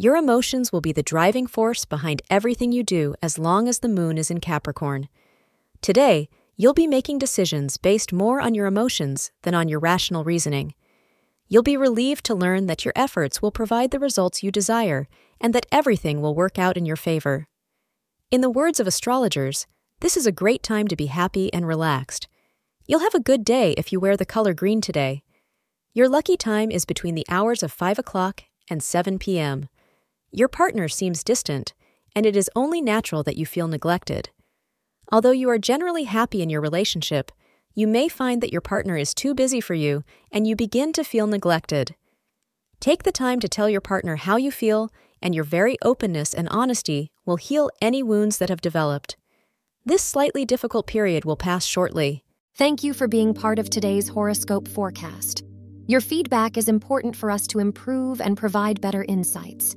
your emotions will be the driving force behind everything you do as long as the moon is in Capricorn. Today, you'll be making decisions based more on your emotions than on your rational reasoning. You'll be relieved to learn that your efforts will provide the results you desire and that everything will work out in your favor. In the words of astrologers, this is a great time to be happy and relaxed. You'll have a good day if you wear the color green today. Your lucky time is between the hours of 5 o'clock and 7 p.m. Your partner seems distant, and it is only natural that you feel neglected. Although you are generally happy in your relationship, you may find that your partner is too busy for you and you begin to feel neglected. Take the time to tell your partner how you feel, and your very openness and honesty will heal any wounds that have developed. This slightly difficult period will pass shortly. Thank you for being part of today's horoscope forecast. Your feedback is important for us to improve and provide better insights.